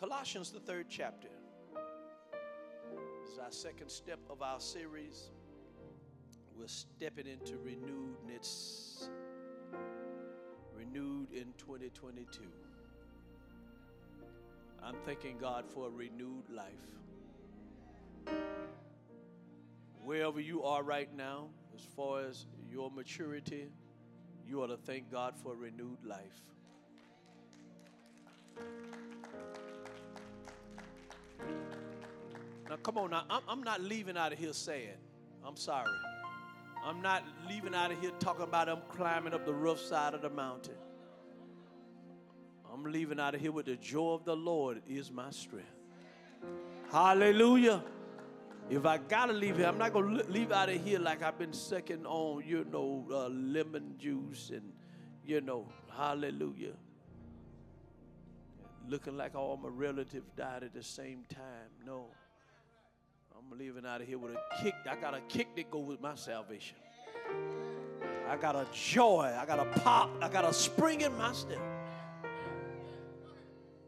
Colossians, the third chapter, this is our second step of our series. We're stepping into renewedness, renewed in 2022. I'm thanking God for a renewed life. Wherever you are right now, as far as your maturity, you ought to thank God for a renewed life. Now, come on now. I'm, I'm not leaving out of here saying, I'm sorry. I'm not leaving out of here talking about I'm climbing up the rough side of the mountain. I'm leaving out of here with the joy of the Lord is my strength. Hallelujah. If I gotta leave here, I'm not gonna leave out of here like I've been sucking on, you know, uh, lemon juice and, you know, hallelujah. Looking like all my relatives died at the same time. No. I'm leaving out of here with a kick. I got a kick that goes with my salvation. I got a joy. I got a pop. I got a spring in my step.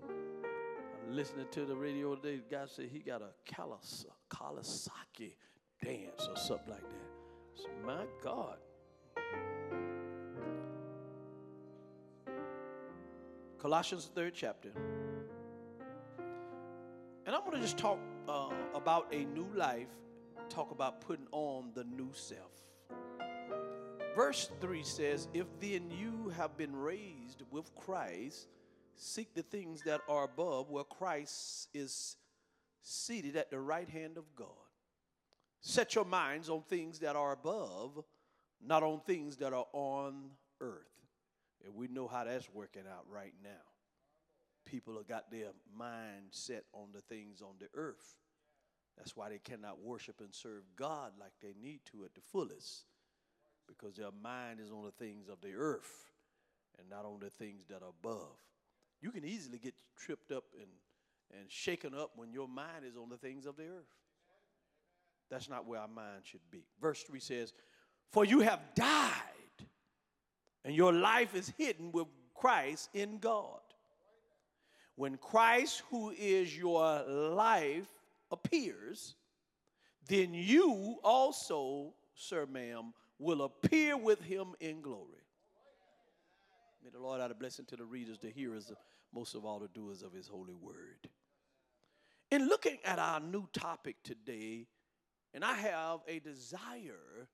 I'm listening to the radio today. The guy said he got a Kawasaki dance or something like that. So, my God. Colossians, third chapter. And I'm going to just talk uh, about a new life, talk about putting on the new self. Verse 3 says, If then you have been raised with Christ, seek the things that are above, where Christ is seated at the right hand of God. Set your minds on things that are above, not on things that are on earth. And we know how that's working out right now people have got their mind set on the things on the earth. That's why they cannot worship and serve God like they need to at the fullest, because their mind is on the things of the earth and not on the things that are above. You can easily get tripped up and, and shaken up when your mind is on the things of the earth. That's not where our mind should be. Verse 3 says, For you have died, and your life is hidden with Christ in God. When Christ, who is your life, appears, then you also, sir, ma'am, will appear with him in glory. May the Lord add a blessing to the readers, the hearers, most of all the doers of his holy word. In looking at our new topic today, and I have a desire,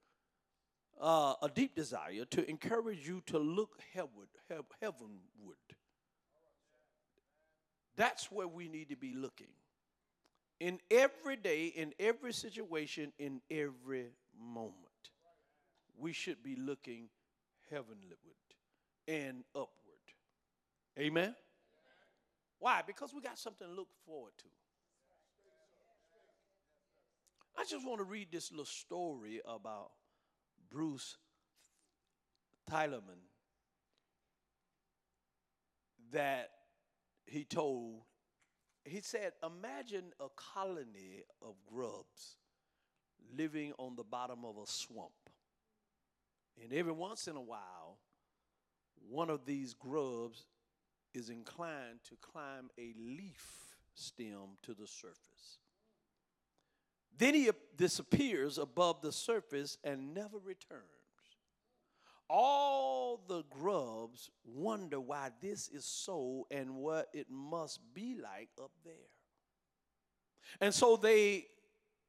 uh, a deep desire, to encourage you to look heavenward, heavenward that's where we need to be looking. In every day, in every situation, in every moment, we should be looking heavenward and upward. Amen? Why? Because we got something to look forward to. I just want to read this little story about Bruce Thielemann that he told, he said, imagine a colony of grubs living on the bottom of a swamp. And every once in a while, one of these grubs is inclined to climb a leaf stem to the surface. Then he disappears above the surface and never returns all the grubs wonder why this is so and what it must be like up there. And so they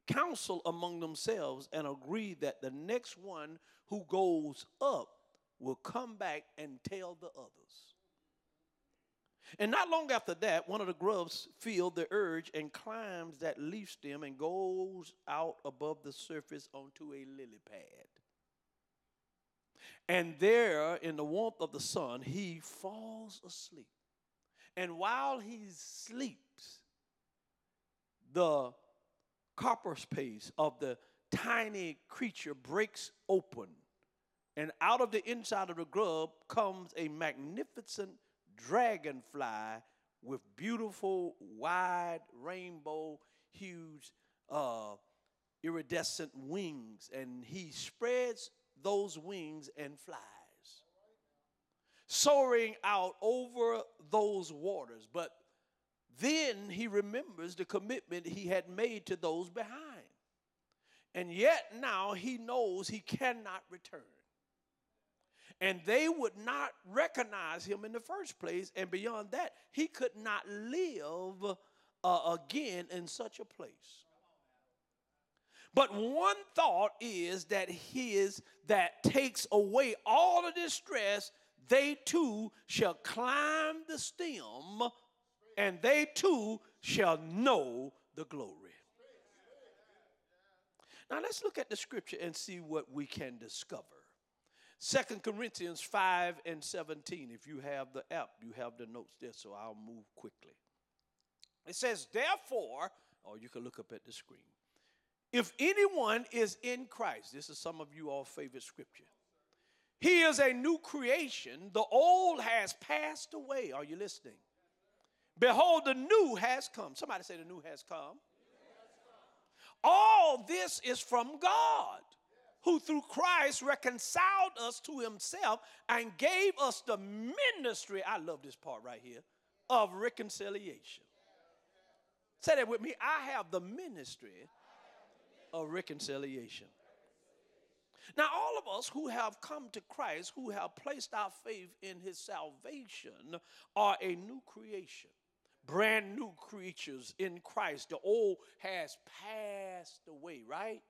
counsel among themselves and agree that the next one who goes up will come back and tell the others. And not long after that, one of the grubs feels the urge and climbs that leaf stem and goes out above the surface onto a lily pad. And there, in the warmth of the sun, he falls asleep. And while he sleeps, the carapace of the tiny creature breaks open. And out of the inside of the grub comes a magnificent dragonfly with beautiful, wide, rainbow, huge, uh, iridescent wings. And he spreads those wings and flies, soaring out over those waters. But then he remembers the commitment he had made to those behind. And yet now he knows he cannot return. And they would not recognize him in the first place. And beyond that, he could not live uh, again in such a place. But one thought is that his that takes away all the distress, they too shall climb the stem, and they too shall know the glory. Now let's look at the scripture and see what we can discover. Second Corinthians 5 and 17. If you have the app, you have the notes there, so I'll move quickly. It says, Therefore, or you can look up at the screen. If anyone is in Christ, this is some of you all favorite scripture. He is a new creation. The old has passed away. Are you listening? Behold, the new has come. Somebody say the new has come. All this is from God, who through Christ reconciled us to himself and gave us the ministry. I love this part right here of reconciliation. Say that with me. I have the ministry of reconciliation. Now, all of us who have come to Christ, who have placed our faith in his salvation, are a new creation, brand new creatures in Christ. The old has passed away, right?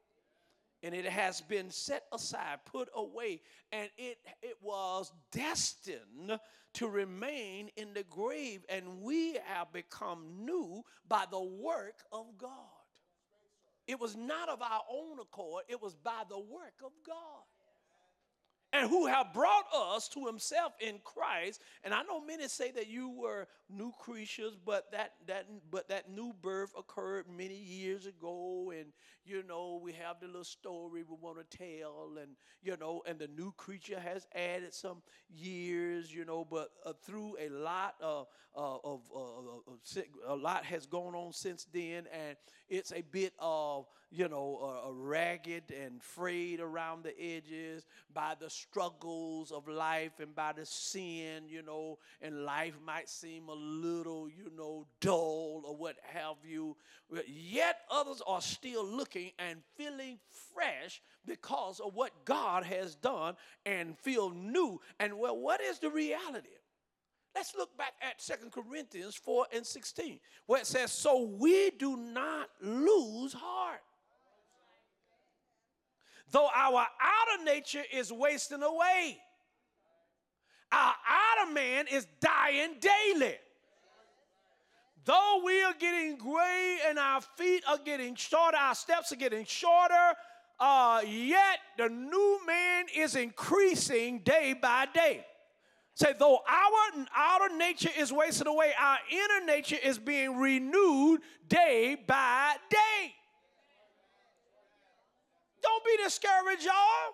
And it has been set aside, put away, and it, it was destined to remain in the grave, and we have become new by the work of God. It was not of our own accord, it was by the work of God and who have brought us to himself in Christ. And I know many say that you were new creatures, but that that but that new birth occurred many years ago. And you know, we have the little story we want to tell, and you know, and the new creature has added some years, you know, but uh, through a lot of uh, of uh, a lot has gone on since then, and it's a bit of you know, uh, ragged and frayed around the edges by the struggles of life and by the sin, you know, and life might seem a little, you know, dull or what have you. Yet others are still looking and feeling fresh because of what God has done and feel new. And well, what is the reality? Let's look back at Second Corinthians 4 and 16, where it says, So we do not lose heart. Though our outer nature is wasting away, our outer man is dying daily. Though we are getting gray and our feet are getting shorter, our steps are getting shorter, uh, yet the new man is increasing day by day. Say, though our outer nature is wasting away, our inner nature is being renewed day by day. Don't be discouraged, y'all.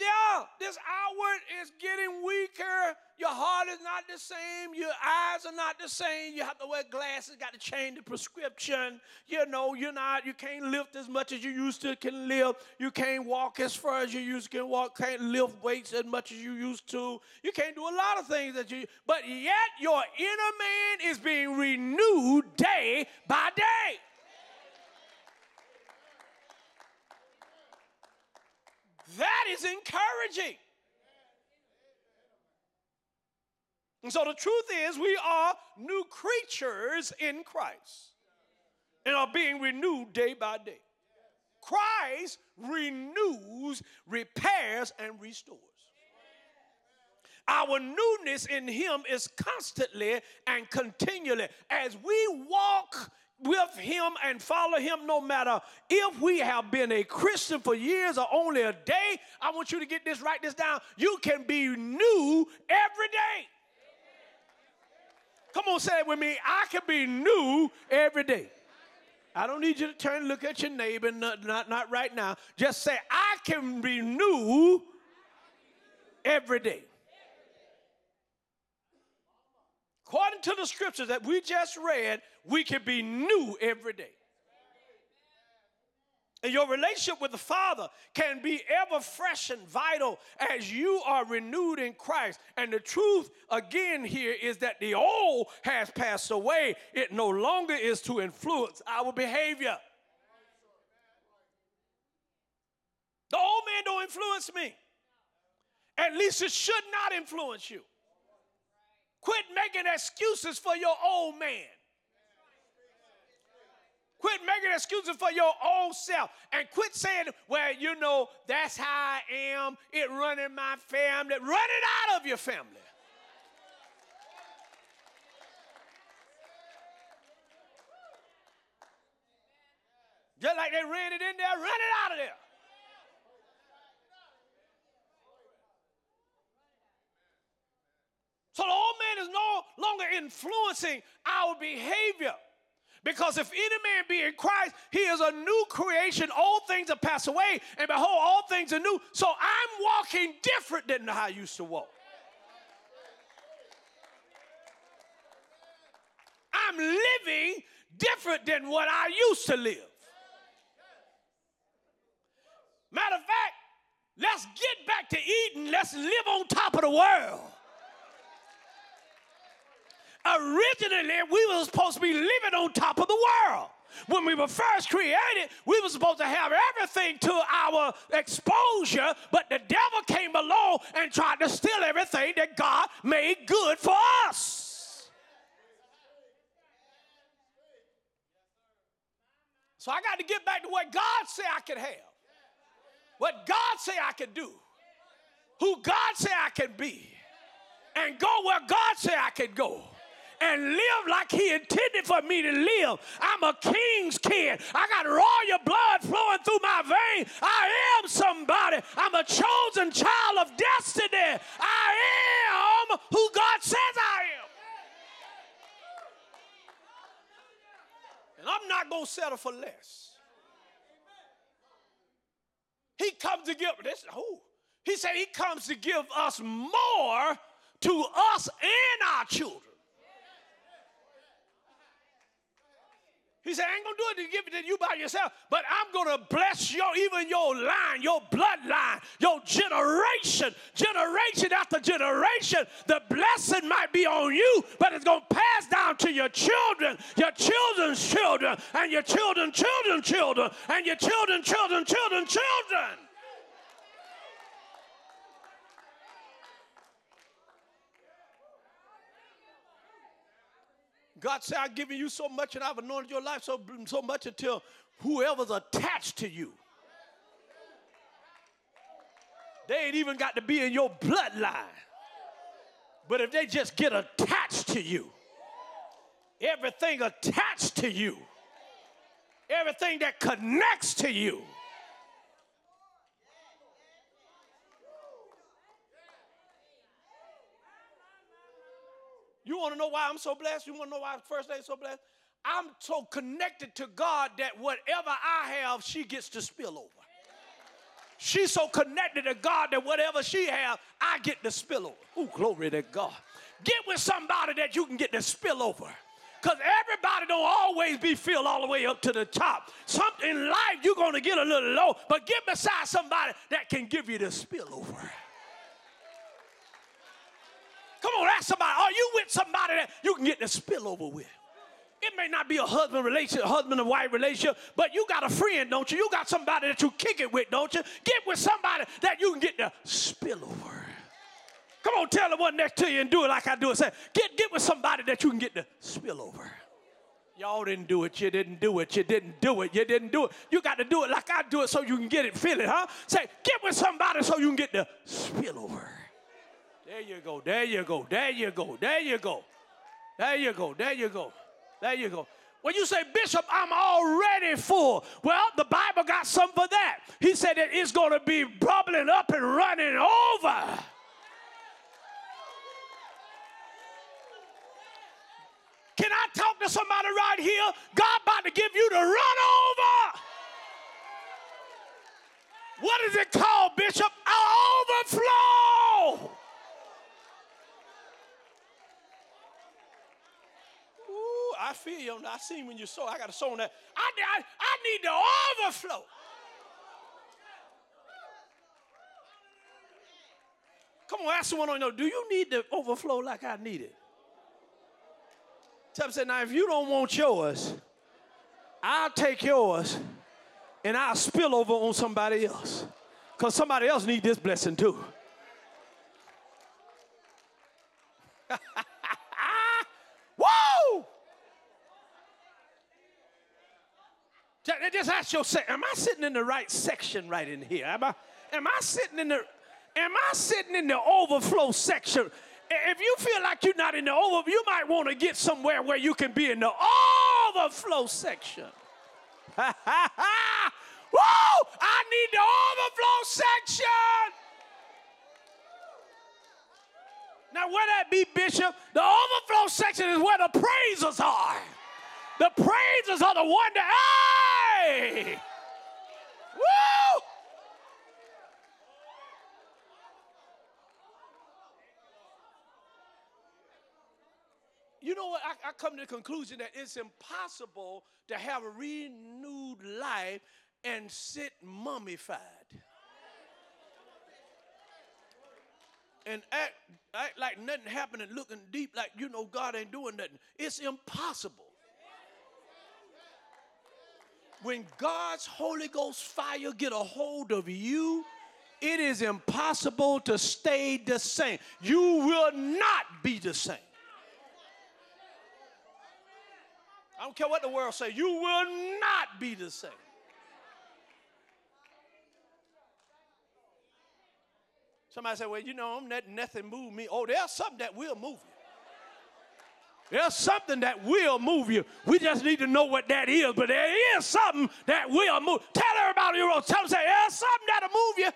Yeah, this outward is getting weaker. Your heart is not the same. Your eyes are not the same. You have to wear glasses, got to change the prescription. You know, you're not, you can't lift as much as you used to can lift. You can't walk as far as you used to can walk, can't lift weights as much as you used to. You can't do a lot of things that you, but yet your inner man is being renewed day by day. That is encouraging. And so the truth is, we are new creatures in Christ and are being renewed day by day. Christ renews, repairs, and restores. Our newness in Him is constantly and continually. As we walk with him and follow him no matter if we have been a Christian for years or only a day. I want you to get this, write this down. You can be new every day. Come on, say it with me. I can be new every day. I don't need you to turn and look at your neighbor, not, not, not right now. Just say, I can be new every day. According to the scriptures that we just read, we can be new every day. And your relationship with the Father can be ever fresh and vital as you are renewed in Christ. And the truth, again, here is that the old has passed away. It no longer is to influence our behavior. The old man don't influence me. At least it should not influence you. Quit making excuses for your old man. Quit making excuses for your old self and quit saying, well, you know, that's how I am. It running my family. Run it out of your family. Just like they ran it in there, run it out of there. So the old man is no longer influencing our behavior. Because if any man be in Christ, he is a new creation. All things are passed away, and behold, all things are new. So I'm walking different than how I used to walk. I'm living different than what I used to live. Matter of fact, let's get back to Eden. Let's live on top of the world. Originally, we were supposed to be living on top of the world. When we were first created, we were supposed to have everything to our exposure, but the devil came along and tried to steal everything that God made good for us. So I got to get back to what God said I could have. What God said I could do. Who God said I could be. And go where God said I could go and live like he intended for me to live. I'm a king's kid. I got royal blood flowing through my veins. I am somebody. I'm a chosen child of destiny. I am who God says I am. And I'm not going to settle for less. He comes to give this. Who? He said he comes to give us more to us and our children. He said, I ain't gonna do it to give it to you by yourself, but I'm gonna bless your even your line, your bloodline, your generation, generation after generation. The blessing might be on you, but it's gonna pass down to your children, your children's children, and your children, children, children, and your children, children, children, children. God said, I've given you so much and I've anointed your life so, so much until whoever's attached to you, they ain't even got to be in your bloodline. But if they just get attached to you, everything attached to you, everything that connects to you, You want to know why I'm so blessed? You want to know why First Lady so blessed? I'm so connected to God that whatever I have, she gets to spill over. She's so connected to God that whatever she has, I get to spill over. Oh, glory to God. Get with somebody that you can get to spill over. Because everybody don't always be filled all the way up to the top. Something in life you're going to get a little low, but get beside somebody that can give you the spill spillover. Come on, ask somebody. Are you with somebody that you can get the spillover with? It may not be a husband relationship, husband and wife relationship, but you got a friend, don't you? You got somebody that you kick it with, don't you? Get with somebody that you can get the spillover. Come on, tell the one next to you and do it like I do it. Say, get, get with somebody that you can get the spillover. Y'all didn't do it. You didn't do it. You didn't do it. You didn't do it. You got to do it like I do it so you can get it, feel it, huh? Say, get with somebody so you can get the spillover. There you go. There you go. There you go. There you go. There you go. There you go. There you go. When you say, Bishop, I'm already full. Well, the Bible got something for that. He said that it's going to be bubbling up and running over. Can I talk to somebody right here? God about to give you the run over. What is it called, Bishop? Overflow. I feel you. I seen when you sow. I got a sow on that. I, I, I need the overflow. Come on, ask someone on your. Do you need to overflow like I need it? Tell said, now if you don't want yours, I'll take yours and I'll spill over on somebody else. Because somebody else need this blessing too. Just ask yourself, am I sitting in the right section right in here? Am I, am I sitting in the am I sitting in the overflow section? If you feel like you're not in the overflow, you might want to get somewhere where you can be in the overflow section. Whoa! I need the overflow section. Now, where that be, Bishop? The overflow section is where the praisers are. The praisers are the one that! Woo! You know what? I, I come to the conclusion that it's impossible to have a renewed life and sit mummified. and act, act like nothing happened and looking deep like you know God ain't doing nothing. It's impossible. When God's Holy Ghost fire get a hold of you, it is impossible to stay the same. You will not be the same. I don't care what the world say, you will not be the same. Somebody say, well, you know, I'm not, nothing move me. Oh, there's something that will move you. There's something that will move you. We just need to know what that is, but there is something that will move. Tell everybody you wrote. Tell them, say, there's something that'll move you.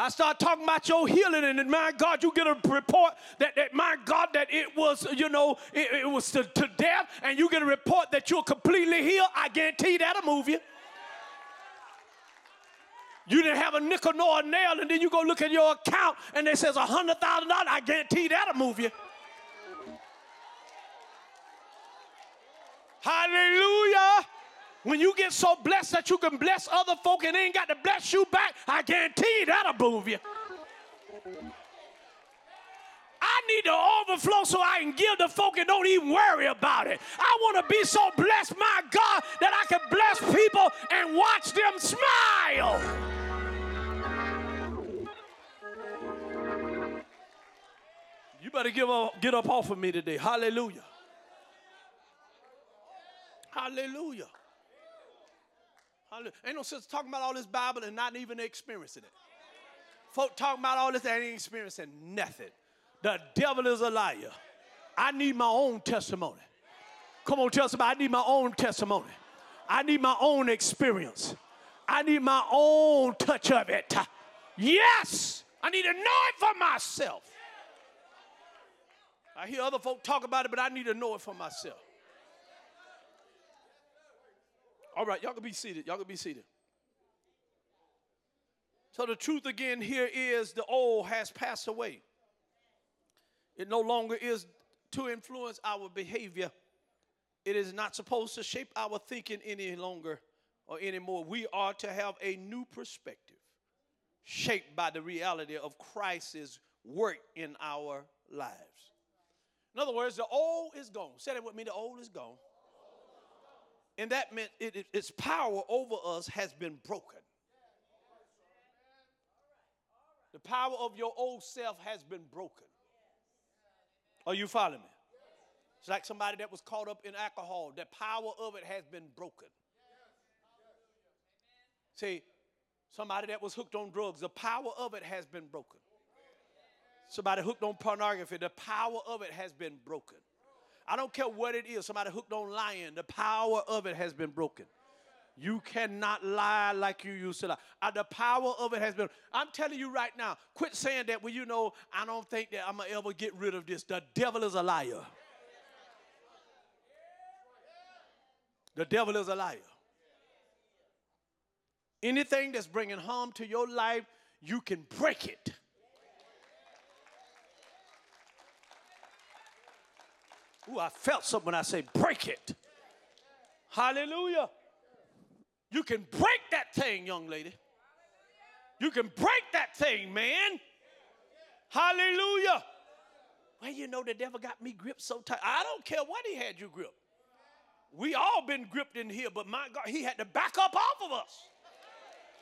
I start talking about your healing, and my God, you get a report that, that my God, that it was, you know, it, it was to, to death, and you get a report that you're completely healed. I guarantee that'll move you. You didn't have a nickel nor a nail, and then you go look at your account and it says a hundred thousand dollars. I guarantee that'll move you. Hallelujah. When you get so blessed that you can bless other folk and they ain't got to bless you back, I guarantee that'll move you. I need to overflow so I can give the folk and don't even worry about it. I want to be so blessed, my God, that I can bless people and watch them smile. You better give up, get up off of me today. Hallelujah. Hallelujah. Hallelujah. Ain't no sense talking about all this Bible and not even experiencing it. Folk talking about all this and ain't experiencing nothing. The devil is a liar. I need my own testimony. Come on, tell somebody, I need my own testimony. I need my own experience. I need my own touch of it. Yes, I need to know it for myself. I hear other folk talk about it, but I need to know it for myself. All right, y'all can be seated. Y'all can be seated. So the truth again here is the old has passed away. It no longer is to influence our behavior. It is not supposed to shape our thinking any longer or anymore. We are to have a new perspective shaped by the reality of Christ's work in our lives. In other words, the old is gone. Say that with me the old is gone. And that meant it, it, its power over us has been broken. The power of your old self has been broken. Are you following me? It's like somebody that was caught up in alcohol. The power of it has been broken. See, somebody that was hooked on drugs, the power of it has been broken. Somebody hooked on pornography, the power of it has been broken. I don't care what it is. Somebody hooked on lying, the power of it has been broken. You cannot lie like you used to lie. Uh, the power of it has been. I'm telling you right now, quit saying that when you know, I don't think that I'm going to ever get rid of this. The devil is a liar. The devil is a liar. Anything that's bringing harm to your life, you can break it. Ooh, I felt something when I say break it. Hallelujah. You can break that thing, young lady. You can break that thing, man. Hallelujah. Well, you know, the devil got me gripped so tight. I don't care what he had you gripped. We all been gripped in here, but my God, he had to back up off of us.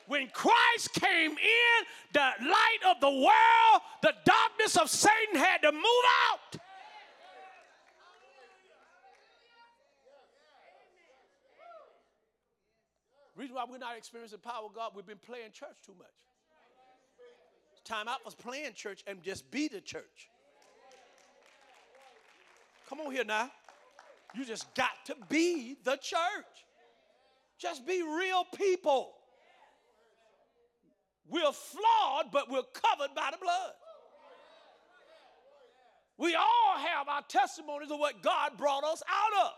When Christ came in, the light of the world, the darkness of Satan had to move out. Reason why we're not experiencing the power of God, we've been playing church too much. Time out for playing church and just be the church. Come on here now. You just got to be the church. Just be real people. We're flawed, but we're covered by the blood. We all have our testimonies of what God brought us out of.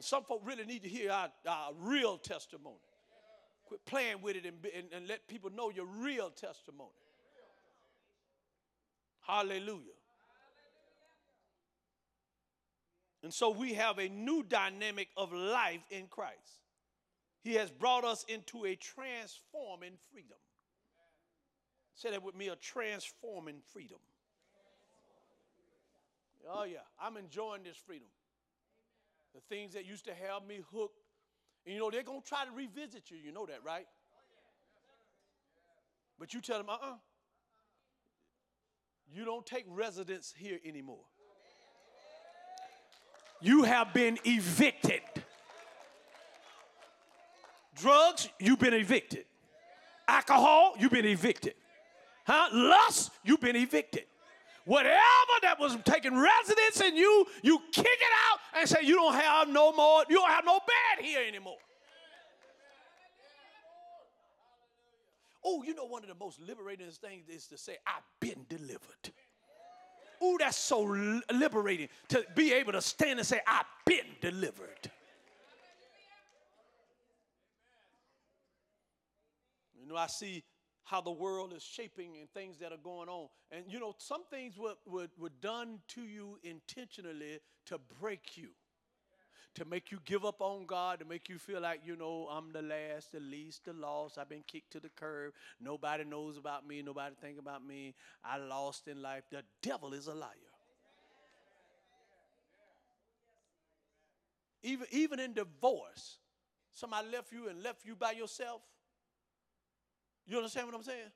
And some folk really need to hear our, our real testimony. Quit playing with it and, and, and let people know your real testimony. Hallelujah. And so we have a new dynamic of life in Christ. He has brought us into a transforming freedom. Say that with me a transforming freedom. Oh, yeah, I'm enjoying this freedom. The things that used to have me hooked. And you know, they're going to try to revisit you. You know that, right? But you tell them, uh uh-uh. uh. You don't take residence here anymore. You have been evicted. Drugs, you've been evicted. Alcohol, you've been evicted. Huh? Lust, you've been evicted. Whatever that was taking residence in you, you kick it out and say you don't have no more, you don't have no bed here anymore. Oh, you know, one of the most liberating things is to say, I've been delivered. Oh, that's so liberating to be able to stand and say, I've been delivered. You know, I see how the world is shaping and things that are going on. And you know, some things were, were, were done to you intentionally to break you, to make you give up on God, to make you feel like, you know, I'm the last, the least, the lost. I've been kicked to the curb. Nobody knows about me. Nobody think about me. I lost in life. The devil is a liar. Even, even in divorce, somebody left you and left you by yourself you understand what I'm saying?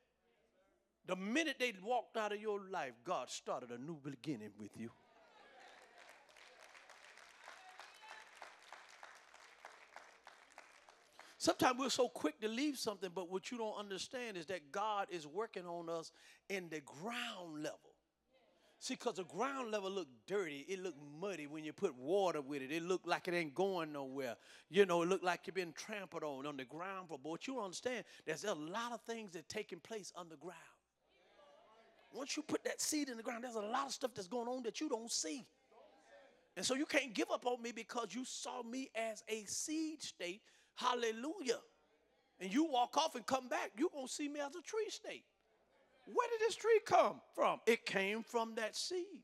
The minute they walked out of your life, God started a new beginning with you. Sometimes we're so quick to leave something, but what you don't understand is that God is working on us in the ground level. See, because the ground level looked dirty, it looked muddy when you put water with it. It looked like it ain't going nowhere. You know, it looked like you've been trampled on on the ground for. But you understand, there's a lot of things that taking place underground. Once you put that seed in the ground, there's a lot of stuff that's going on that you don't see. And so you can't give up on me because you saw me as a seed state. Hallelujah. And you walk off and come back, you're going to see me as a tree state. Where did this tree come from? It came from that seed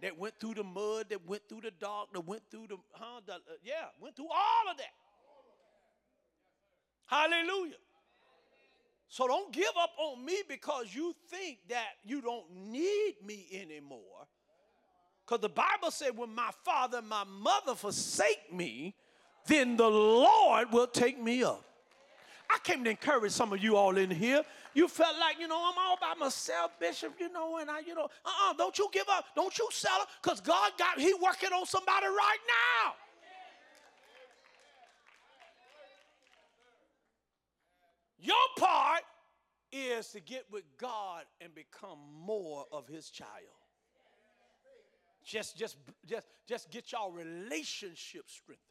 that went through the mud, that went through the dark, that went through the, huh, the uh, yeah, went through all of that. Hallelujah. So don't give up on me because you think that you don't need me anymore. Because the Bible said, when my father and my mother forsake me, then the Lord will take me up. I came to encourage some of you all in here. You felt like, you know, I'm all by myself, Bishop, you know, and I, you know, uh-uh, don't you give up. Don't you settle, because God got, he working on somebody right now. Your part is to get with God and become more of his child. Just, just, just, just get y'all relationship strengthened.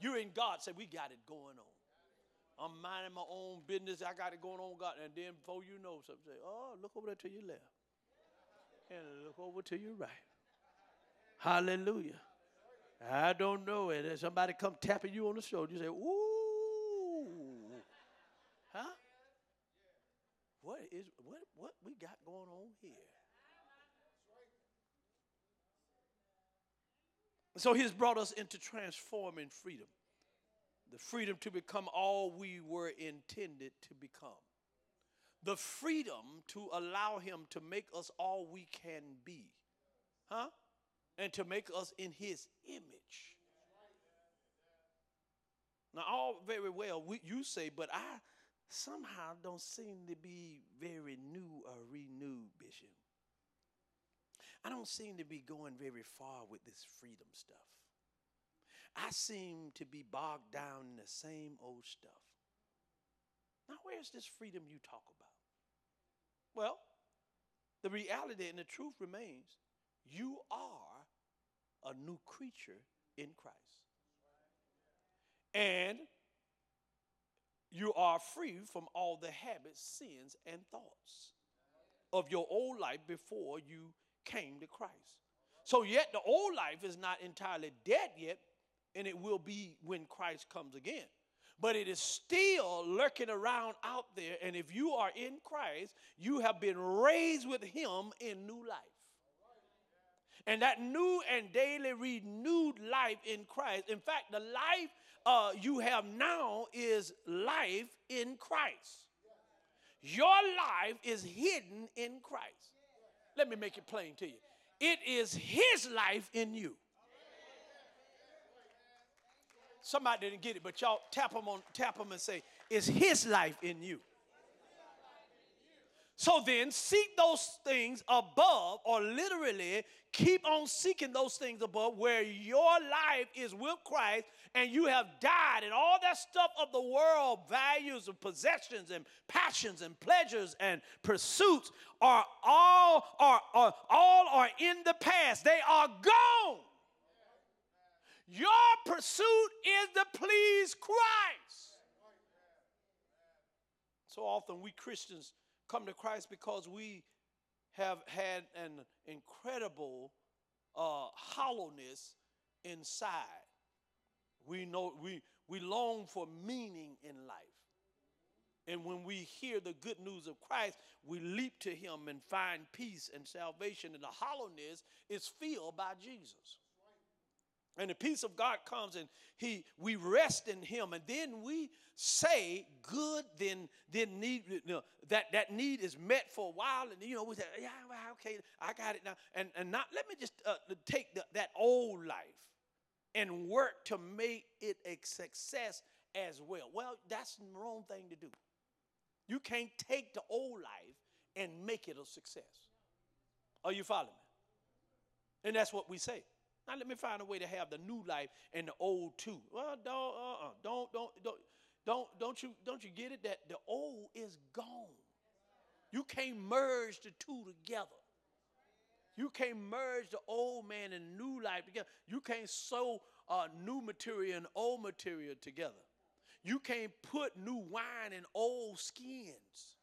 You're in God, say, we got it going on. I'm minding my own business. I got it going on, God. And then before you know, something say, oh, look over there to your left. And look over to your right. Hallelujah. I don't know it. And somebody come tapping you on the shoulder. You say, ooh. Huh? What is what what we got going on here? So he's brought us into transforming freedom. The freedom to become all we were intended to become, the freedom to allow Him to make us all we can be, huh? And to make us in His image. Now, all very well, we, you say, but I somehow don't seem to be very new or renewed, Bishop. I don't seem to be going very far with this freedom stuff. I seem to be bogged down in the same old stuff. Now, where's this freedom you talk about? Well, the reality and the truth remains you are a new creature in Christ. And you are free from all the habits, sins, and thoughts of your old life before you came to Christ. So, yet the old life is not entirely dead yet, and it will be when Christ comes again. But it is still lurking around out there, and if you are in Christ, you have been raised with Him in new life. And that new and daily renewed life in Christ, in fact, the life uh, you have now is life in Christ. Your life is hidden in Christ. Let me make it plain to you. It is His life in you. Somebody didn't get it, but y'all tap them on tap them and say, "Is His life in you?" So then, seek those things above, or literally keep on seeking those things above where your life is with Christ and you have died, and all that stuff of the world, values and possessions and passions and pleasures and pursuits are all are, are all are in the past. They are gone. Your pursuit is to please Christ. So often we Christians come to Christ because we have had an incredible uh, hollowness inside. We know we, we long for meaning in life. And when we hear the good news of Christ, we leap to him and find peace and salvation. And the hollowness is filled by Jesus. And the peace of God comes and he we rest in him. And then we say, good, then then need you know, that, that need is met for a while. And you know, we say, yeah, well, okay, I got it now. And and not let me just uh, take the, that old life and work to make it a success as well. Well, that's the wrong thing to do. You can't take the old life and make it a success. Are you following me? And that's what we say. Now let me find a way to have the new life and the old too. Well, don't, uh-uh, don't, don't, don't, don't, don't you, don't you get it that the old is gone. You can't merge the two together. You can't merge the old man and new life together. You can't sew uh, new material and old material together. You can't put new wine in old skins.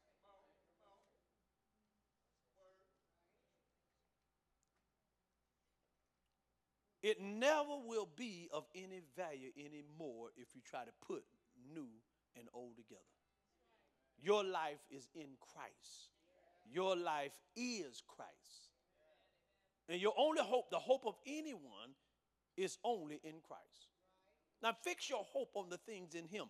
It never will be of any value anymore if you try to put new and old together. Your life is in Christ. Your life is Christ. And your only hope, the hope of anyone, is only in Christ. Now fix your hope on the things in Him.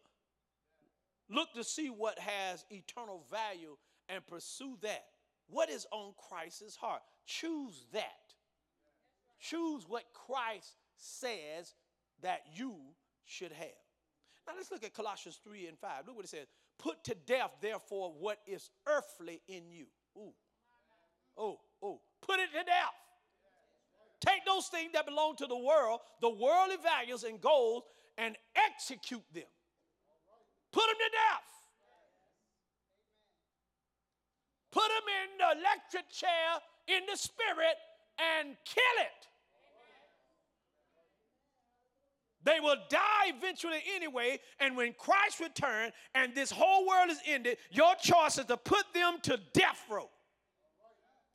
Look to see what has eternal value and pursue that. What is on Christ's heart? Choose that. Choose what Christ says that you should have. Now let's look at Colossians 3 and 5. Look what it says. Put to death, therefore, what is earthly in you. Ooh. Oh, oh. Put it to death. Take those things that belong to the world, the worldly values and goals, and execute them. Put them to death. Put them in the electric chair in the spirit and kill it. They will die eventually anyway. And when Christ returns and this whole world is ended, your choice is to put them to death row.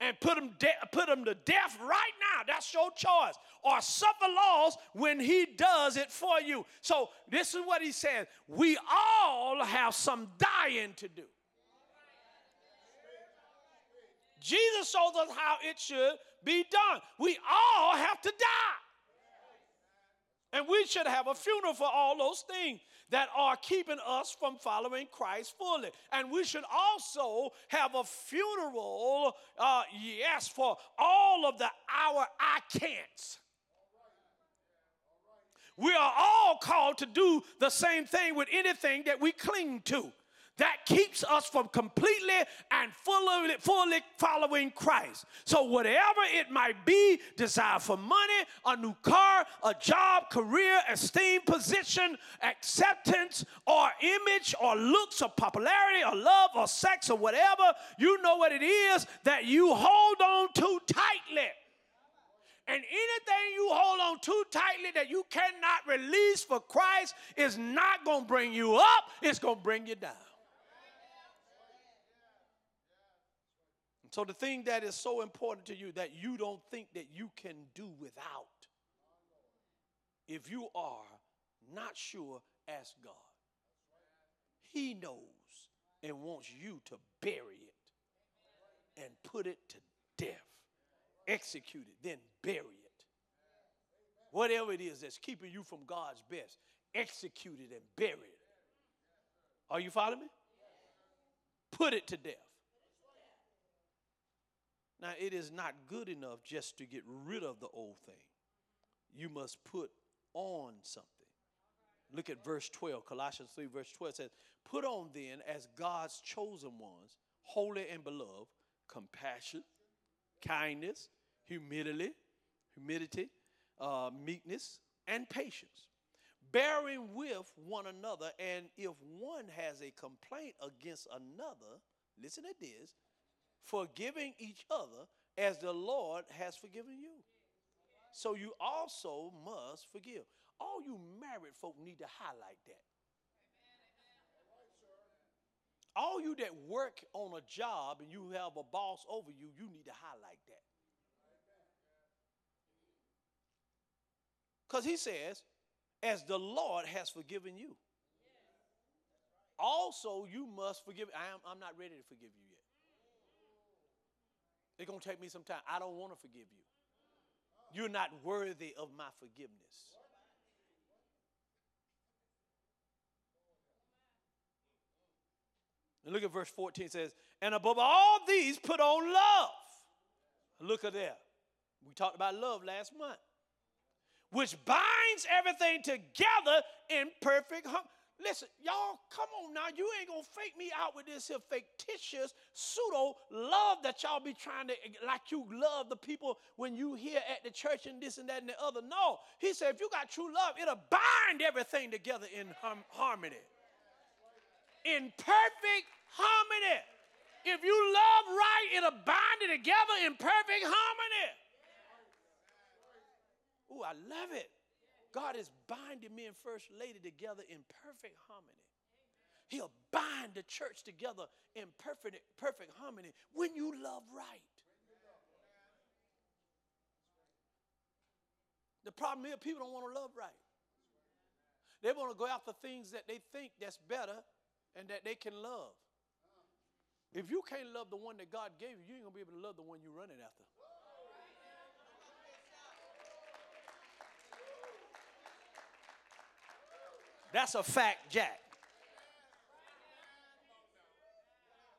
And put them, de- put them to death right now. That's your choice. Or suffer loss when he does it for you. So, this is what he says we all have some dying to do. Jesus shows us how it should be done. We all have to die. And we should have a funeral for all those things that are keeping us from following Christ fully. And we should also have a funeral, uh, yes, for all of the our I can'ts. We are all called to do the same thing with anything that we cling to that keeps us from completely and fully, fully following Christ. So, whatever it might be desire for money, a new car, a job, career, esteem, position, acceptance, or image, or looks, or popularity, or love, or sex, or whatever you know what it is that you hold on to tightly. And anything you hold on too tightly that you cannot release for Christ is not going to bring you up, it's going to bring you down. So, the thing that is so important to you that you don't think that you can do without, if you are not sure, ask God. He knows and wants you to bury it and put it to death. Execute it, then bury it. Whatever it is that's keeping you from God's best, execute it and bury it. Are you following me? Put it to death. Now, it is not good enough just to get rid of the old thing. You must put on something. Look at verse 12. Colossians 3, verse 12 says, Put on then as God's chosen ones, holy and beloved, compassion, kindness, humility, humility, uh, meekness, and patience, bearing with one another. And if one has a complaint against another, listen to this, forgiving each other as the Lord has forgiven you. So you also must forgive. All you married folk need to highlight that. All you that work on a job and you have a boss over you, you need to highlight that. Because he says, as the Lord has forgiven you. Also, you must forgive. I am, I'm not ready to forgive you yet. It's going to take me some time. I don't want to forgive you. You're not worthy of my forgiveness. And look at verse 14 says, And above all these, put on love. Look at there. We talked about love last month, which binds everything together in perfect harmony. Listen, y'all, come on now. You ain't gonna fake me out with this here fictitious pseudo love that y'all be trying to, like you love the people when you here at the church and this and that and the other. No, he said, if you got true love, it'll bind everything together in harmony, in perfect harmony. If you love right, it'll bind it together in perfect harmony. Ooh, I love it. God is binding me and First Lady together in perfect harmony. He'll bind the church together in perfect, perfect harmony when you love right. The problem is people don't want to love right. They want to go after things that they think that's better and that they can love. If you can't love the one that God gave you, you ain't gonna be able to love the one you're running after. That's a fact, Jack.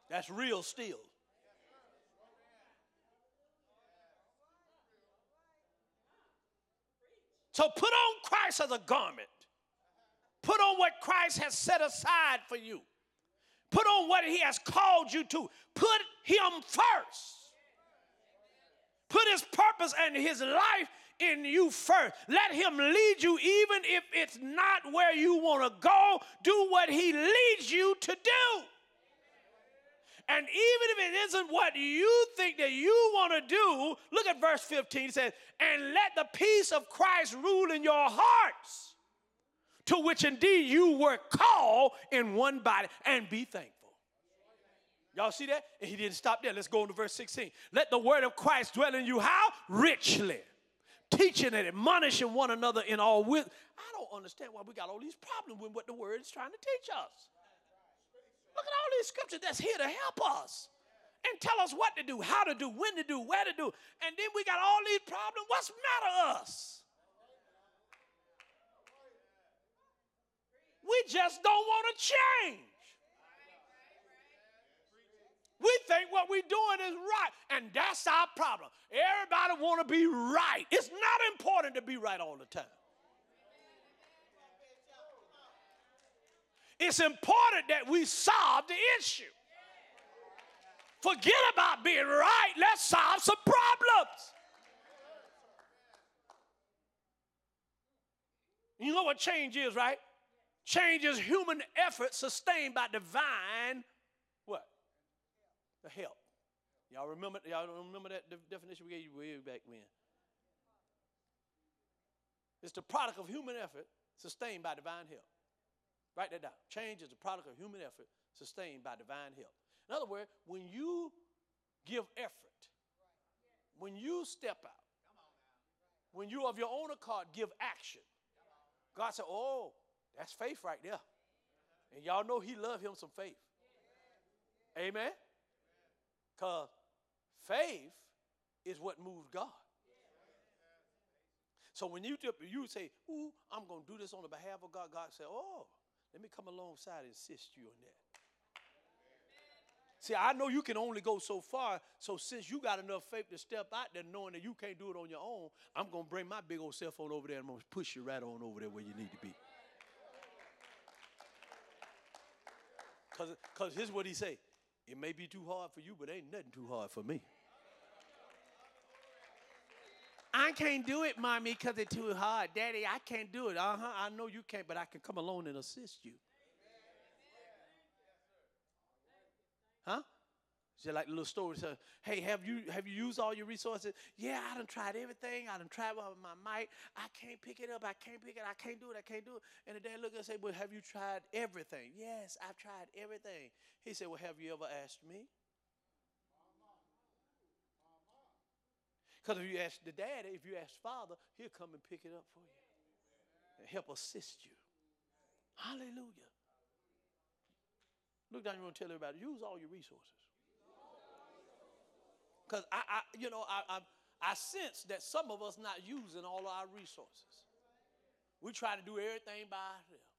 That's real steel. So put on Christ as a garment. Put on what Christ has set aside for you. Put on what he has called you to. Put him first. Put his purpose and his life in you first. Let him lead you, even if it's not where you want to go. Do what he leads you to do. And even if it isn't what you think that you want to do, look at verse 15. It says, And let the peace of Christ rule in your hearts, to which indeed you were called in one body, and be thankful. Y'all see that? And he didn't stop there. Let's go on to verse 16. Let the word of Christ dwell in you how? Richly teaching and admonishing one another in all wisdom. I don't understand why we got all these problems with what the word is trying to teach us. Look at all these scriptures that's here to help us and tell us what to do, how to do, when to do, where to do. And then we got all these problems. What's matter us? We just don't want to change. We think what we're doing is right, and that's our problem. Everybody want to be right. It's not important to be right all the time. It's important that we solve the issue. Forget about being right. Let's solve some problems. You know what change is, right? Change is human effort sustained by divine? Help. Y'all remember? Y'all remember that definition we gave you way back when? It's the product of human effort sustained by divine help. Write that down. Change is the product of human effort sustained by divine help. In other words, when you give effort, when you step out, when you of your own accord give action, God said, Oh, that's faith right there. And y'all know He loved him some faith. Amen? Because faith is what moves God. So when you, you say, Ooh, I'm going to do this on the behalf of God, God said, Oh, let me come alongside and assist you in that. See, I know you can only go so far. So since you got enough faith to step out there knowing that you can't do it on your own, I'm going to bring my big old cell phone over there and I'm going to push you right on over there where you need to be. Because here's what he say. It may be too hard for you, but ain't nothing too hard for me. I can't do it, mommy, because it's too hard. Daddy, I can't do it. Uh huh. I know you can't, but I can come along and assist you. Huh? Just like little story says, hey, have you have you used all your resources? Yeah, I done tried everything. I done tried with my might. I can't pick it up. I can't pick it. I can't do it. I can't do it. And the dad looked and said, Well, have you tried everything? Yes, I've tried everything. He said, Well, have you ever asked me? Because if you ask the daddy, if you ask father, he'll come and pick it up for you and help assist you. Hallelujah. Look down, you want to tell everybody, use all your resources. Because I, I, you know, I, I, I sense that some of us not using all our resources. We try to do everything by ourselves.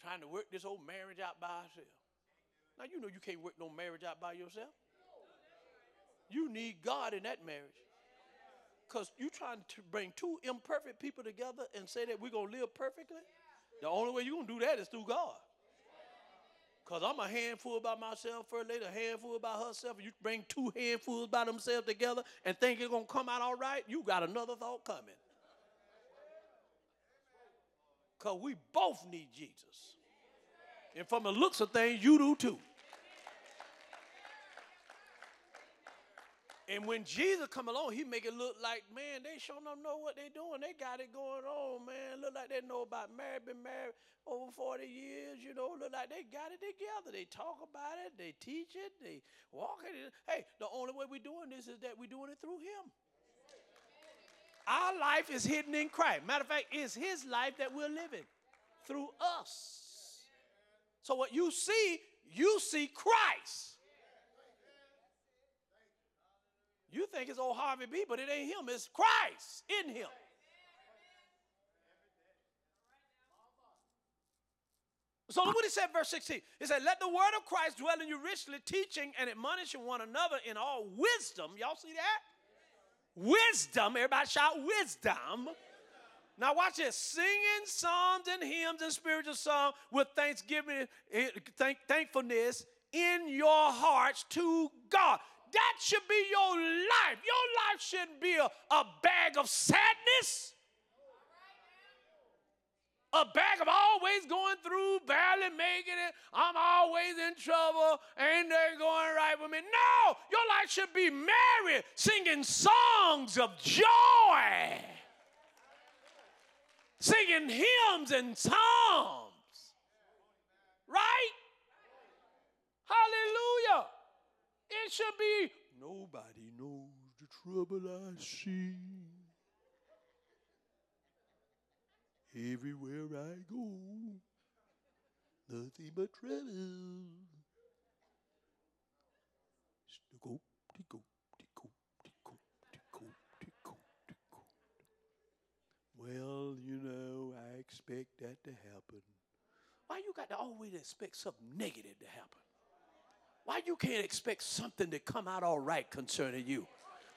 Trying to work this old marriage out by ourselves. Now you know you can't work no marriage out by yourself. You need God in that marriage. Because you trying to bring two imperfect people together and say that we're going to live perfectly. The only way you're going to do that is through God. Because I'm a handful by myself, first lady, a handful by herself. You bring two handfuls by themselves together and think it's going to come out all right, you got another thought coming. Because we both need Jesus. And from the looks of things, you do too. And when Jesus come along, he make it look like, man, they sure don't know what they doing. They got it going on, man. Look like they know about married, been married over 40 years, you know. Look like they got it together. They talk about it, they teach it, they walk it. Hey, the only way we're doing this is that we're doing it through him. Our life is hidden in Christ. Matter of fact, it's his life that we're living through us. So what you see, you see Christ. You think it's old Harvey B, but it ain't him. It's Christ in him. So look what he said, verse 16. He said, Let the word of Christ dwell in you richly, teaching and admonishing one another in all wisdom. Y'all see that? Wisdom. Everybody shout wisdom. Now watch this. Singing psalms and hymns and spiritual songs with thanksgiving, eh, thank, thankfulness in your hearts to God. That should be your life. Your life shouldn't be a, a bag of sadness. A bag of always going through, barely making it. I'm always in trouble. Ain't they going right with me? No, your life should be merry, singing songs of joy, singing hymns and psalms. Right? Hallelujah. It should be nobody knows the trouble I see. Everywhere I go, nothing but trouble. Go, go. Well, you know, I expect that to happen? Why you got to always expect something negative to happen? Why you can't expect something to come out all right concerning you?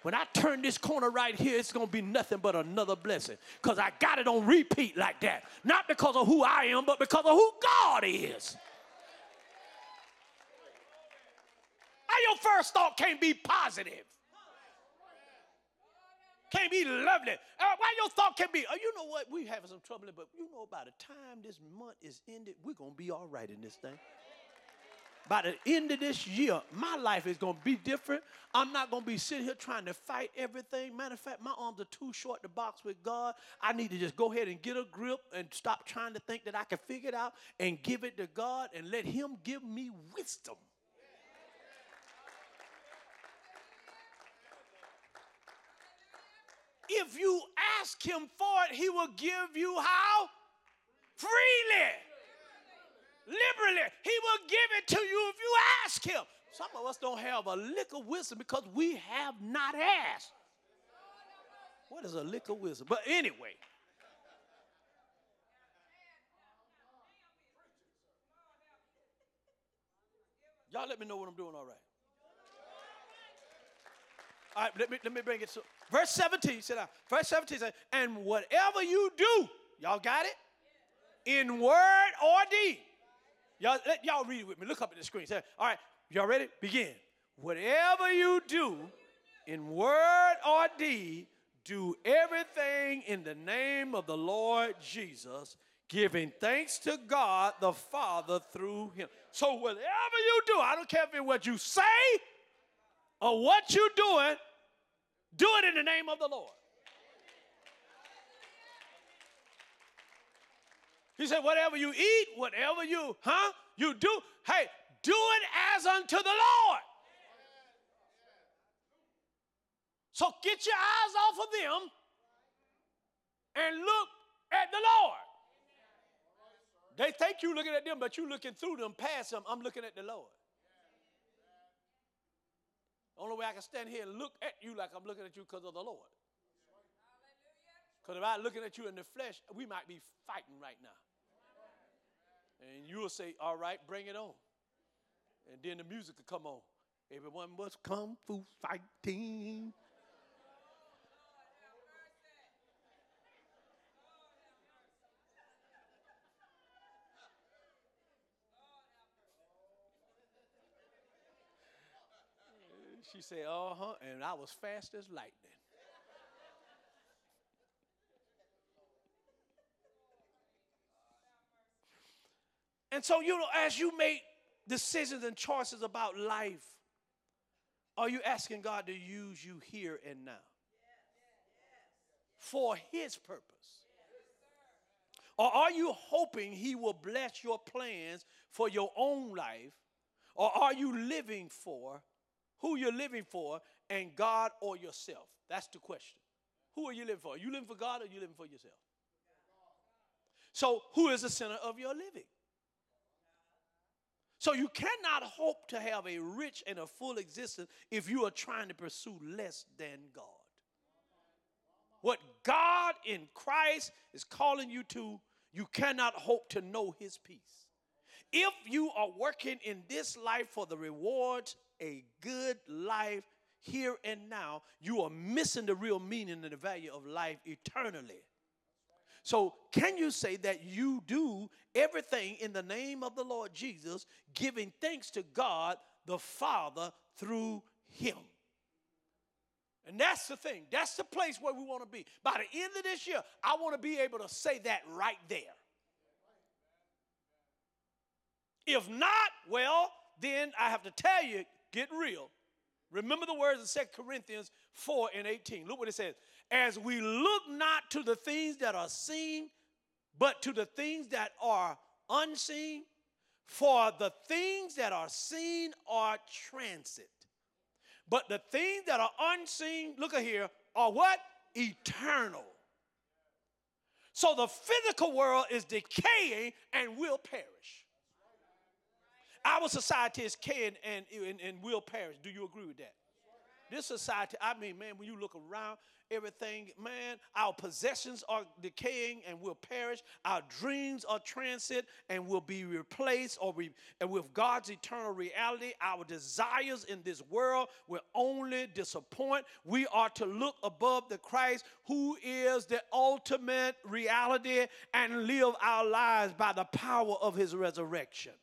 When I turn this corner right here, it's to be nothing but another blessing because I got it on repeat like that. Not because of who I am, but because of who God is. How your first thought can't be positive? Can't be lovely. Uh, why your thought can be, oh, you know what? We having some trouble, but you know, by the time this month is ended, we're to be all right in this thing by the end of this year, my life is going to be different. I'm not going to be sitting here trying to fight everything. Matter of fact, my arms are too short to box with God. I need to just go ahead and get a grip and stop trying to think that I can figure it out and give it to God and let Him give me wisdom. If you ask Him for it, He will give you how? Freely liberally. He will give it to you if you ask him. Some of us don't have a lick of wisdom because we have not asked. What is a lick of wisdom? But anyway. Y'all let me know what I'm doing all right. All right, let me, let me bring it. So, verse 17, sit down. Verse 17 says, and whatever you do, y'all got it? In word or deed. Y'all, let, y'all read it with me. Look up at the screen. Say, all right, y'all ready? Begin. Whatever you do in word or deed, do everything in the name of the Lord Jesus, giving thanks to God the Father through him. So whatever you do, I don't care if it's what you say or what you're doing, do it in the name of the Lord. He said, whatever you eat, whatever you, huh? You do, hey, do it as unto the Lord. So get your eyes off of them and look at the Lord. They think you looking at them, but you're looking through them, past them. I'm looking at the Lord. The only way I can stand here and look at you like I'm looking at you because of the Lord. Because if I'm looking at you in the flesh, we might be fighting right now. And you'll say, All right, bring it on. And then the music will come on. Everyone must kung fu fighting. She said, Uh huh. And I was fast as lightning. And so, you know, as you make decisions and choices about life, are you asking God to use you here and now for His purpose? Or are you hoping He will bless your plans for your own life? Or are you living for who you're living for and God or yourself? That's the question. Who are you living for? Are you living for God or are you living for yourself? So, who is the center of your living? So you cannot hope to have a rich and a full existence if you are trying to pursue less than God. What God in Christ is calling you to, you cannot hope to know his peace. If you are working in this life for the rewards, a good life here and now, you are missing the real meaning and the value of life eternally. So, can you say that you do everything in the name of the Lord Jesus, giving thanks to God the Father through Him? And that's the thing. That's the place where we want to be. By the end of this year, I want to be able to say that right there. If not, well, then I have to tell you, get real. Remember the words in 2 Corinthians 4 and 18. Look what it says as we look not to the things that are seen, but to the things that are unseen. For the things that are seen are transit. But the things that are unseen, look at here, are what? Eternal. So the physical world is decaying and will perish. Our society is decaying and, and, and will perish. Do you agree with that? This society, I mean, man, when you look around, everything, man, our possessions are decaying and will perish. Our dreams are transit and will be replaced or re- and with God's eternal reality. Our desires in this world will only disappoint. We are to look above the Christ who is the ultimate reality and live our lives by the power of his resurrection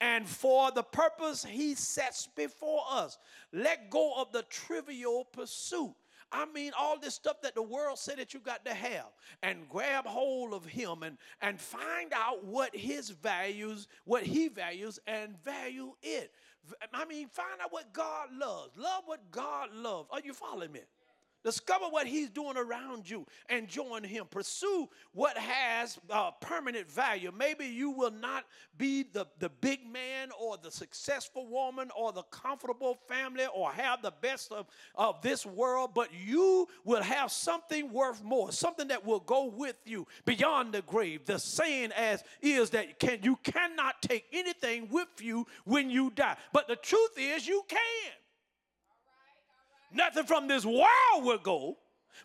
and for the purpose he sets before us. Let go of the trivial pursuit. I mean, all this stuff that the world said that you got to have, and grab hold of him and, and find out what his values, what he values, and value it. I mean, find out what God loves. Love what God loves. Are you following me? Discover what he's doing around you and join him. Pursue what has uh, permanent value. Maybe you will not be the, the big man or the successful woman or the comfortable family or have the best of, of this world, but you will have something worth more, something that will go with you beyond the grave. The saying as is that can, you cannot take anything with you when you die. But the truth is you can. Nothing from this world will go,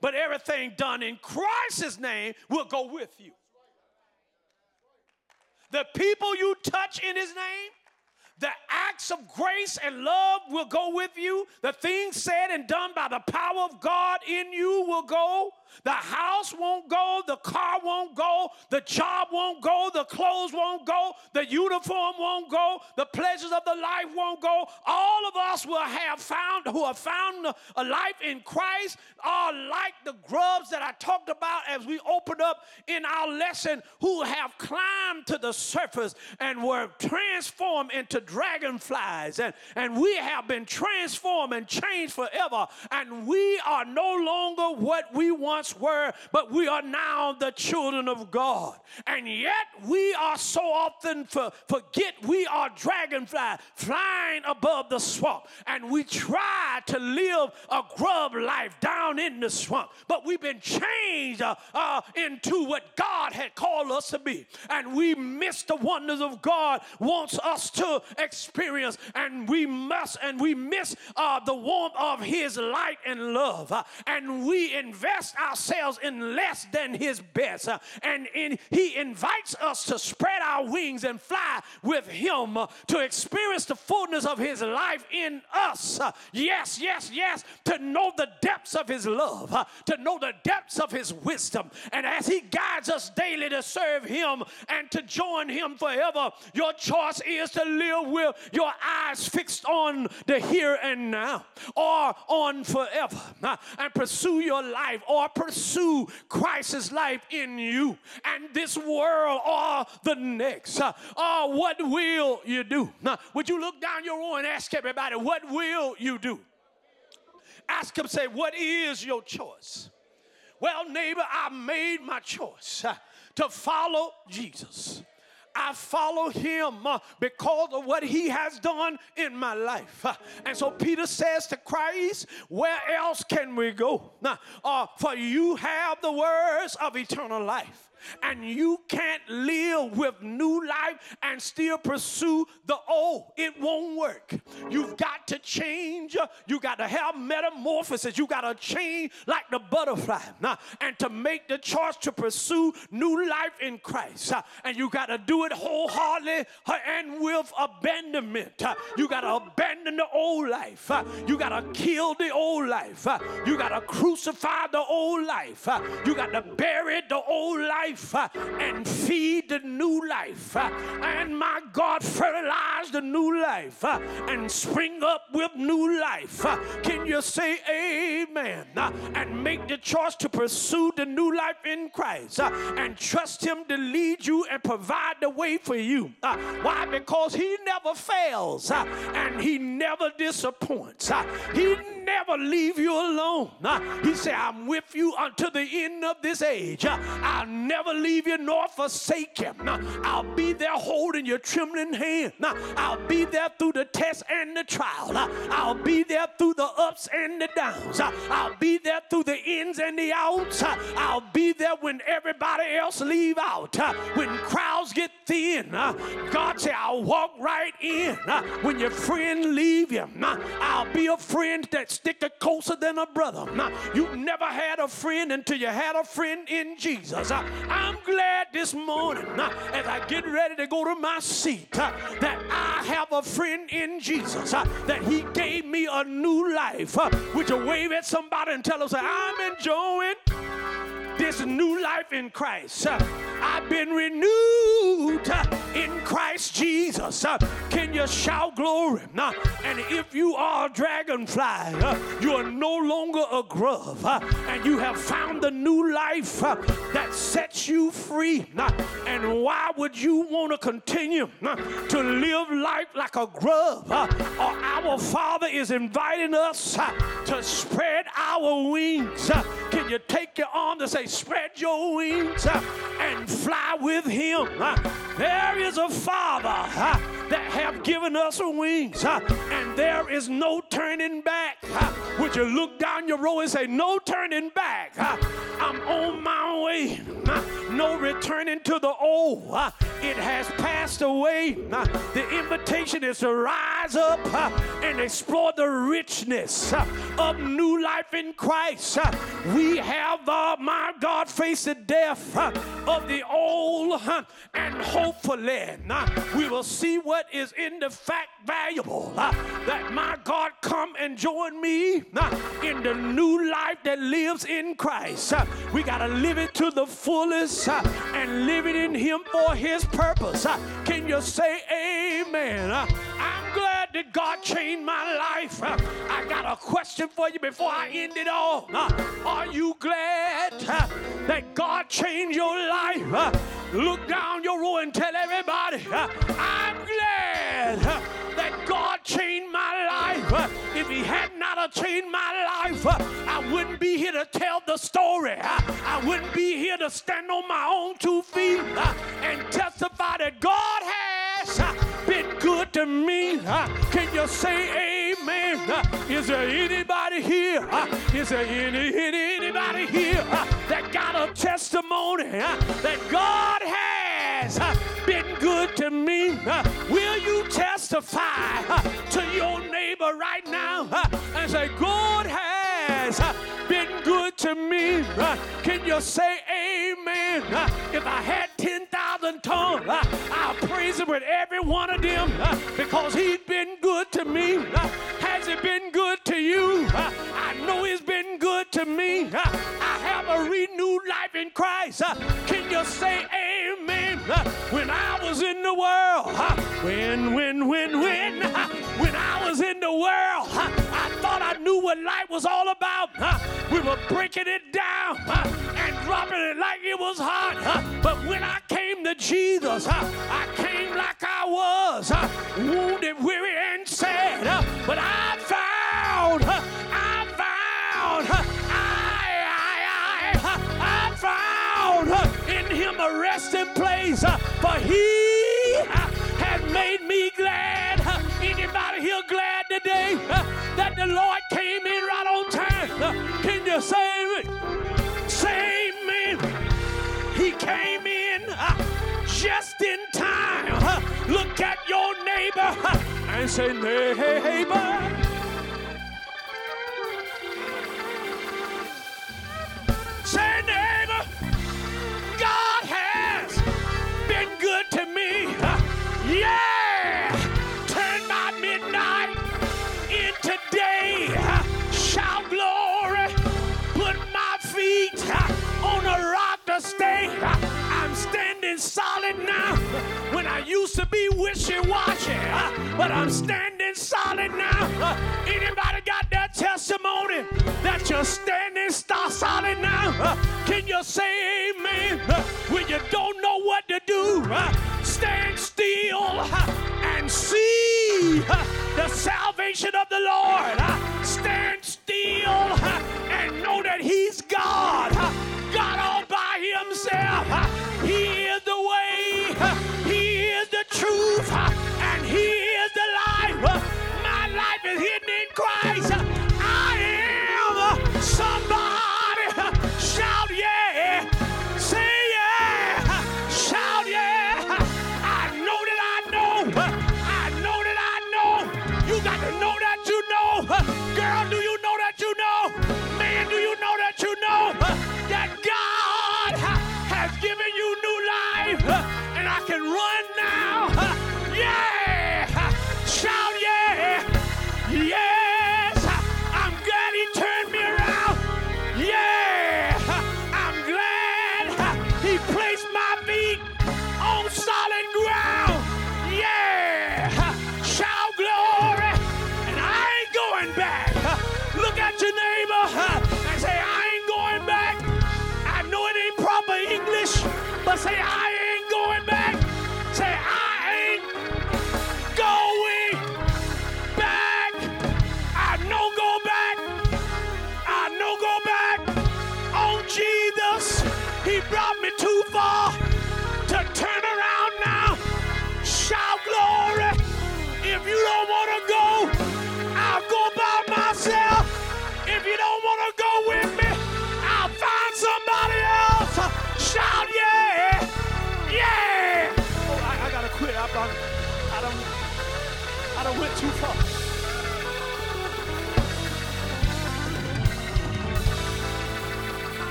but everything done in Christ's name will go with you. The people you touch in his name, the acts of grace and love will go with you. The things said and done by the power of God in you will go. The house won't go, the car won't go, the job won't go, the clothes won't go, the uniform won't go, the pleasures of the life won't go. All of us will have found, who have found a life in Christ, are like the grubs that I talked about as we opened up in our lesson, who have climbed to the surface and were transformed into dragonflies. And, and we have been transformed and changed forever. And we are no longer what we once once were, but we are now the children of God. And yet we are so often for, forget we are dragonfly flying above the swamp. And we try to live a grub life down in the swamp. But we've been changed uh, uh, into what God had called us to be. And we miss the wonders of God wants us to experience. And we must, and we miss uh, the warmth of His light and love. Uh, and we invest ourselves in less than his best. Uh, and in, he invites us to spread our wings and fly with him uh, to experience the fullness of his life in us. Uh, yes, yes, yes, to know the depths of his love, to know the depths of his wisdom. And as he guides us daily to serve him and to join him forever, your choice is to live with your eyes fixed on the here and now or on forever and pursue your life or pursue Christ's life in you and this world or the next. Uh, uh, what will you do? Now, would you look down your row and ask everybody, what will you do? Ask them, say, what is your choice? Well, neighbor, I made my choice uh, to follow Jesus. I follow him uh, because of what he has done in my life. Uh, and so Peter says to Christ, Where else can we go? Now, uh, for you have the words of eternal life and you can't live with new life and still pursue the old. It won't work. You've got to change. You got to have metamorphosis. You got to change like the butterfly. Now, and to make the choice to pursue new life in Christ. And you got to do it wholeheartedly and with abandonment. You got to abandon the old life. You got to kill the old life. You got to crucify the old life. You got to bury the old life life uh, and feed the new life. Uh, and my God, fertilize the new life uh, and spring up with new life. Uh, can you say amen? Uh, and make the choice to pursue the new life in Christ uh, and trust Him to lead you and provide the way for you. Why? Because He never fails and He never disappoints. He never leave you alone. He said, I'm with you until the end of this age. I'll never leave you nor forsake you. Uh, I'll be there holding your trembling hand. Uh, I'll be there through the test and the trial. I'll be there through the ups and the downs. I'll be there through the ins and the outs. I'll be there when everybody else leave out. When crowds get thin, God said, I'll walk right in. When your friend leave you, I'll be a friend that sticker closer than a brother. You never had a friend until you had a friend in Jesus. I'm glad this morning, uh, as I get ready to go to my seat, uh, that I have a friend in Jesus, uh, that He gave me a new life. Uh, would you wave at somebody and tell them, I'm enjoying this new life in Christ. Uh, I've been renewed uh, in Christ Jesus. Uh, Can you shout glory? And if you are a dragonfly, uh, you are no longer a grub, uh, and you have found the new life uh, that sets you free. And why would you want to continue to live life like a grub? Or our Father is inviting us to spread our wings. You take your arm to say, spread your wings uh, and fly with him? Uh, There is a Father uh, that have given us wings, and there is no turning back. Would you look down your row and say, no turning back? I'm on my way. No returning to the old. It has passed away. The invitation is to rise up and explore the richness of new life in Christ. Uh, Have, uh, my God, faced the death uh, of the old, uh, and hopefully uh, we will see what is in the fact valuable. uh, That my God come and join me in the new life that lives in Christ. We got to live it to the fullest and live it in Him for His purpose. Can you say amen? I'm glad that God changed my life. I got a question for you before I end it all. Are you glad uh, that God changed your life? Uh, Look down your row and tell everybody, uh, I'm glad that God changed my life. If He had not changed my life, I wouldn't be here to tell the story. I wouldn't be here to stand on my own two feet and testify that God has been good to me. Can you say amen? Is there anybody here? Uh, there any, any anybody here that got a testimony that God has been good to me? Will you testify to your neighbor right now and say, God has been good to me? Can you say amen? If I had 10,000 tongues, uh, I'll praise him with every one of them uh, because he's been good to me. Uh, Has he been good to you? Uh, I know he's been good to me. I have a renewed life in Christ. Can you say amen? When I was in the world, when, when, when, when, when I was in the world, I thought I knew what life was all about. We were breaking it down and dropping it like it was hot. But when I came to Jesus, I came like I was, wounded, weary, and sad. But I found, I found, I, I, I, I found in him a resting place, for he has made me glad. Anybody here glad today that the Lord came in right on time? Can you save me? Say amen. He came in uh, just in time. Uh, Look at your neighbor uh, and say, neighbor. Say, neighbor, God has been good to me. Yeah! solid now when I used to be wishy washy. Uh, but I'm standing solid now. Uh, anybody got that testimony that you're standing star solid now? Uh, can you say amen when you don't know what to do? stand still and see the salvation of the Lord. stand still and know that He's God. God all by Himself. He the way, He is the truth, and He is the life. My life is hidden in Christ. can run now.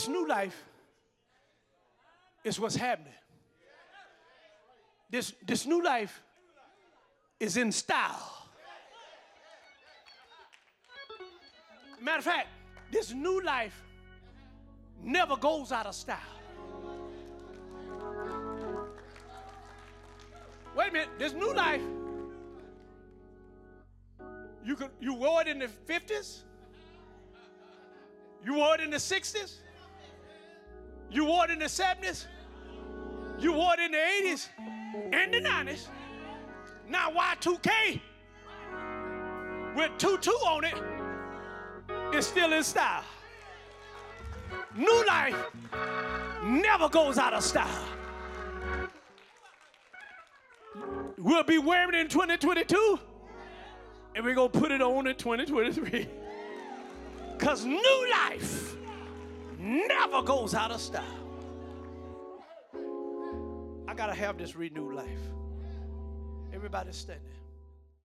This new life is what's happening. This, this new life is in style. Matter of fact, this new life never goes out of style. Wait a minute, this new life, you could you wore it in the 50s, you wore it in the 60s, you wore it in the 70s, you wore it in the 80s and the 90s. Now Y2K with 2-2 on it is still in style. New life never goes out of style. We'll be wearing it in 2022, and we're going to put it on in 2023. Because new life never goes out of style. I got to have this renewed life. Everybody standing.